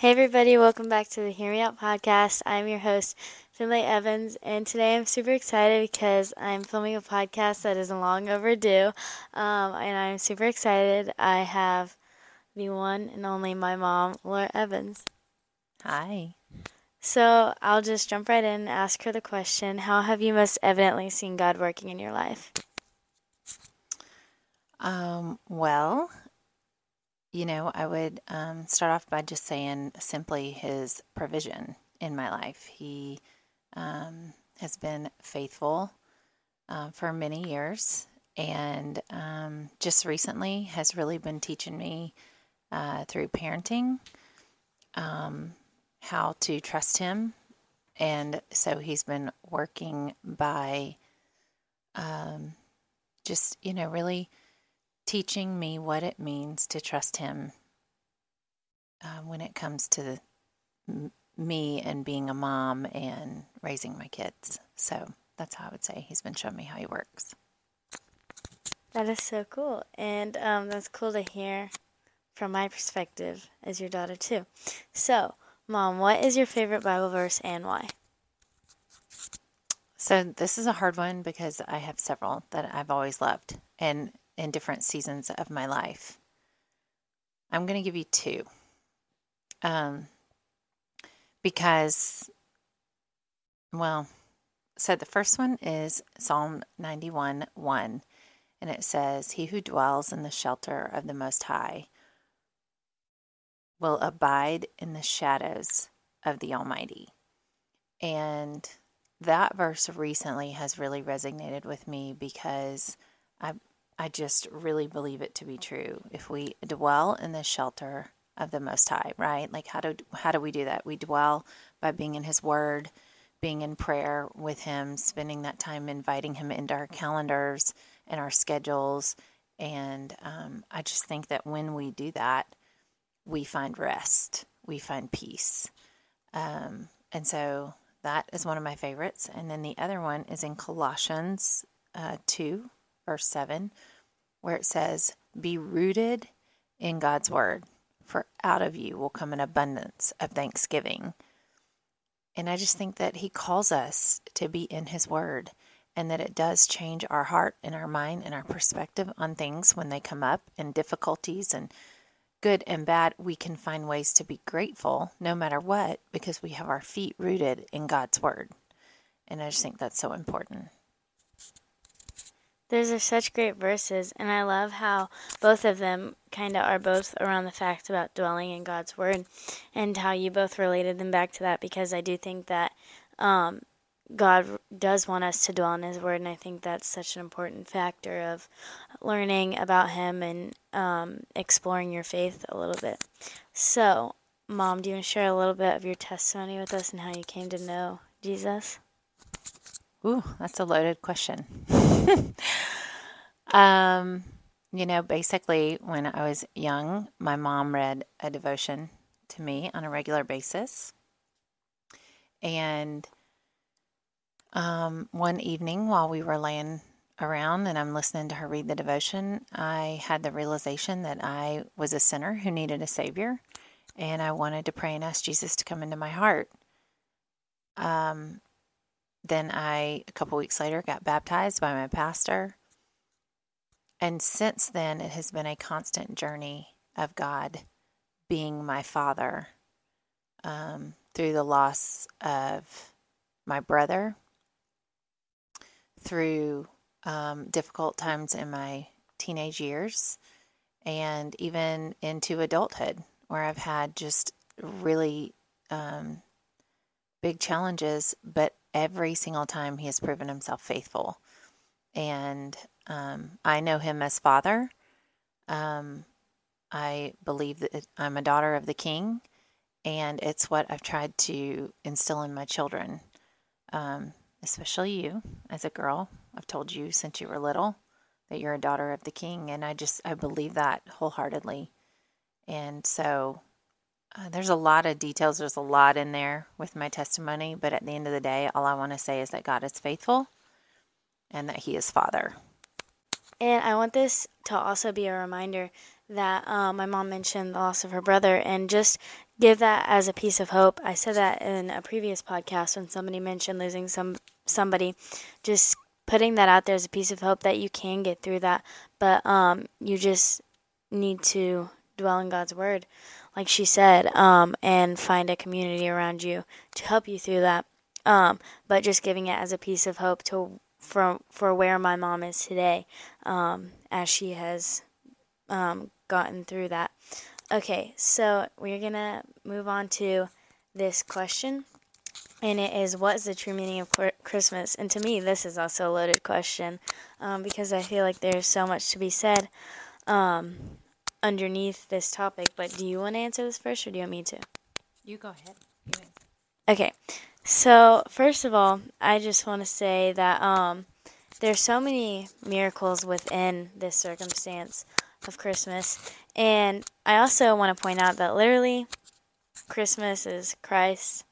Hey, everybody, welcome back to the Hear Me Out podcast. I'm your host, Finley Evans, and today I'm super excited because I'm filming a podcast that is long overdue. Um, and I'm super excited. I have the one and only my mom, Laura Evans. Hi. So I'll just jump right in and ask her the question How have you most evidently seen God working in your life? Um, well, you know, I would um, start off by just saying simply his provision in my life. He um, has been faithful uh, for many years and um, just recently has really been teaching me uh, through parenting um, how to trust him. And so he's been working by um, just, you know, really teaching me what it means to trust Him uh, when it comes to the, m- me and being a mom and raising my kids. So that's how I would say He's been showing me how He works. That is so cool. And um, that's cool to hear from my perspective as your daughter, too. So, Mom, what is your favorite Bible verse and why? So, this is a hard one because I have several that I've always loved. And in different seasons of my life. I'm going to give you two. Um, because, well, so the first one is Psalm 91 1, and it says, He who dwells in the shelter of the Most High will abide in the shadows of the Almighty. And that verse recently has really resonated with me because I I just really believe it to be true. If we dwell in the shelter of the Most High, right? Like how do how do we do that? We dwell by being in His Word, being in prayer with Him, spending that time inviting Him into our calendars and our schedules. And um, I just think that when we do that, we find rest, we find peace. Um, and so that is one of my favorites. And then the other one is in Colossians uh, 2, verse 7, where it says, Be rooted in God's word, for out of you will come an abundance of thanksgiving. And I just think that He calls us to be in His word and that it does change our heart and our mind and our perspective on things when they come up and difficulties and good and bad. We can find ways to be grateful no matter what because we have our feet rooted in God's word. And I just think that's so important. Those are such great verses, and I love how both of them kind of are both around the fact about dwelling in God's Word, and how you both related them back to that because I do think that um, God does want us to dwell in His Word, and I think that's such an important factor of learning about Him and um, exploring your faith a little bit. So, Mom, do you want to share a little bit of your testimony with us and how you came to know Jesus? Ooh, that's a loaded question. um, you know, basically, when I was young, my mom read a devotion to me on a regular basis. And um, one evening, while we were laying around and I'm listening to her read the devotion, I had the realization that I was a sinner who needed a Savior. And I wanted to pray and ask Jesus to come into my heart. Um, then I, a couple weeks later, got baptized by my pastor. And since then, it has been a constant journey of God being my father um, through the loss of my brother, through um, difficult times in my teenage years, and even into adulthood, where I've had just really um, big challenges, but every single time he has proven himself faithful. And um, I know him as Father. Um, I believe that I'm a daughter of the King, and it's what I've tried to instill in my children, um, especially you as a girl. I've told you since you were little that you're a daughter of the King, and I just I believe that wholeheartedly. And so uh, there's a lot of details. There's a lot in there with my testimony, but at the end of the day, all I want to say is that God is faithful and that He is Father. And I want this to also be a reminder that um, my mom mentioned the loss of her brother, and just give that as a piece of hope. I said that in a previous podcast when somebody mentioned losing some somebody. Just putting that out there as a piece of hope that you can get through that, but um, you just need to dwell in God's word, like she said, um, and find a community around you to help you through that. Um, but just giving it as a piece of hope to for for where my mom is today, um, as she has um, gotten through that. Okay, so we're gonna move on to this question, and it is, "What is the true meaning of Christmas?" And to me, this is also a loaded question um, because I feel like there's so much to be said um, underneath this topic. But do you want to answer this first, or do you want me to? You go ahead. Okay, so first of all, I just want to say that um, there's so many miracles within this circumstance of Christmas, and I also want to point out that literally, Christmas is Christ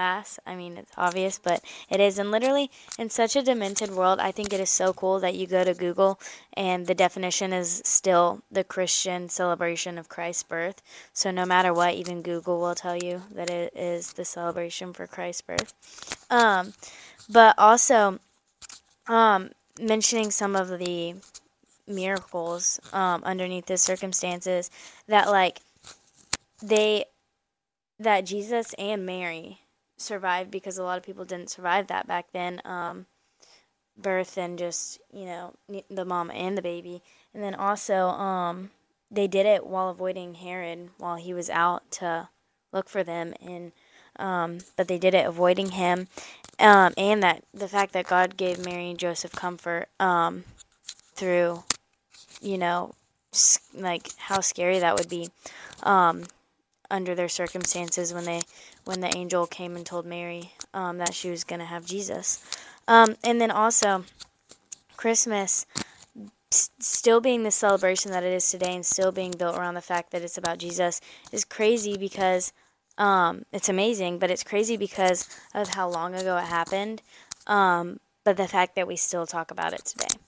I mean, it's obvious, but it is. And literally, in such a demented world, I think it is so cool that you go to Google and the definition is still the Christian celebration of Christ's birth. So no matter what, even Google will tell you that it is the celebration for Christ's birth. Um, but also, um, mentioning some of the miracles um, underneath the circumstances that, like, they that Jesus and Mary survived because a lot of people didn't survive that back then. Um, birth and just you know the mom and the baby, and then also um, they did it while avoiding Herod while he was out to look for them, and um, but they did it avoiding him, um, and that the fact that God gave Mary and Joseph comfort um, through, you know, like how scary that would be um, under their circumstances when they when the angel came and told Mary um, that she was going to have Jesus. Um, and then also, Christmas still being the celebration that it is today and still being built around the fact that it's about Jesus is crazy because um, it's amazing, but it's crazy because of how long ago it happened. Um, but the fact that we still talk about it today.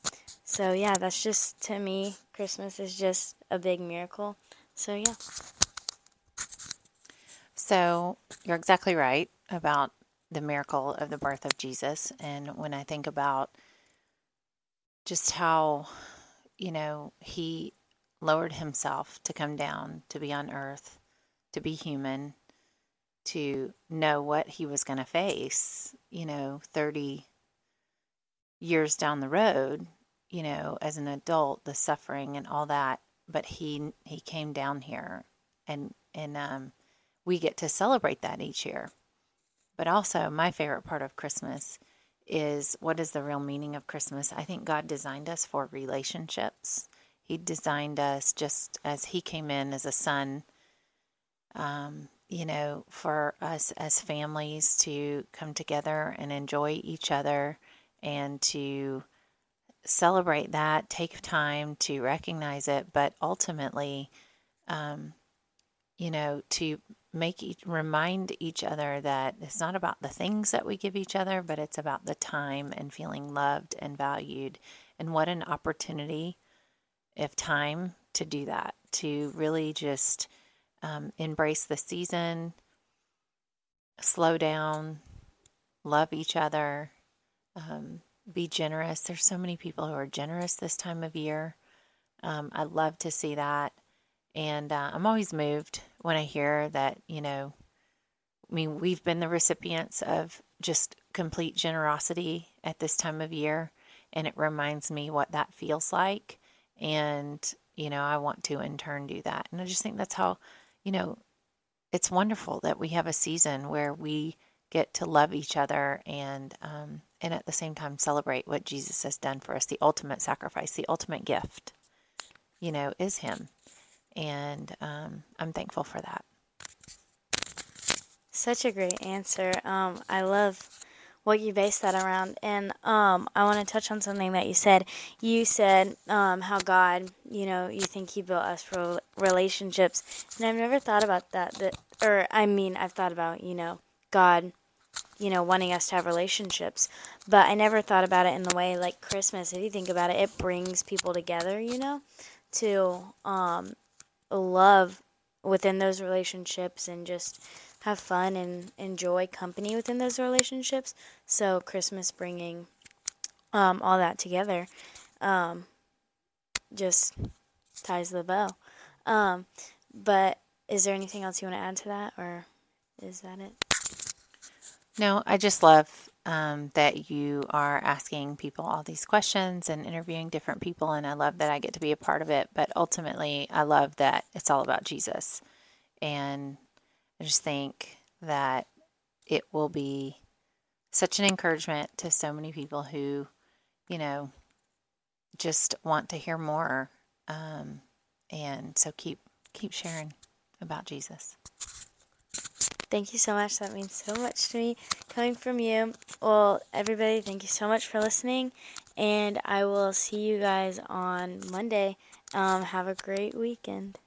So, yeah, that's just to me, Christmas is just a big miracle. So, yeah. So you're exactly right about the miracle of the birth of Jesus. And when I think about just how, you know, he lowered himself to come down, to be on earth, to be human, to know what he was going to face, you know, 30 years down the road, you know, as an adult, the suffering and all that. But he he came down here and and um we get to celebrate that each year. But also, my favorite part of Christmas is what is the real meaning of Christmas? I think God designed us for relationships. He designed us just as He came in as a son, um, you know, for us as families to come together and enjoy each other and to celebrate that, take time to recognize it, but ultimately, um, you know, to make each, remind each other that it's not about the things that we give each other, but it's about the time and feeling loved and valued. And what an opportunity, if time, to do that, to really just um, embrace the season, slow down, love each other, um, be generous. There's so many people who are generous this time of year. Um, I love to see that. And uh, I'm always moved when I hear that, you know, I mean, we've been the recipients of just complete generosity at this time of year. And it reminds me what that feels like. And, you know, I want to in turn do that. And I just think that's how, you know, it's wonderful that we have a season where we get to love each other and um, and at the same time celebrate what Jesus has done for us. The ultimate sacrifice, the ultimate gift, you know, is Him and um, I'm thankful for that. Such a great answer. Um, I love what you base that around, and um, I want to touch on something that you said. You said um, how God, you know, you think He built us for relationships, and I've never thought about that. That, or I mean, I've thought about, you know, God you know, wanting us to have relationships. But I never thought about it in the way like Christmas. If you think about it, it brings people together, you know, to um, love within those relationships and just have fun and enjoy company within those relationships. So Christmas bringing um, all that together um, just ties the bow. Um, but is there anything else you want to add to that, or is that it? No, I just love um, that you are asking people all these questions and interviewing different people, and I love that I get to be a part of it. But ultimately, I love that it's all about Jesus, and I just think that it will be such an encouragement to so many people who, you know, just want to hear more. Um, and so keep keep sharing about Jesus. Thank you so much. That means so much to me coming from you. Well, everybody, thank you so much for listening. And I will see you guys on Monday. Um, have a great weekend.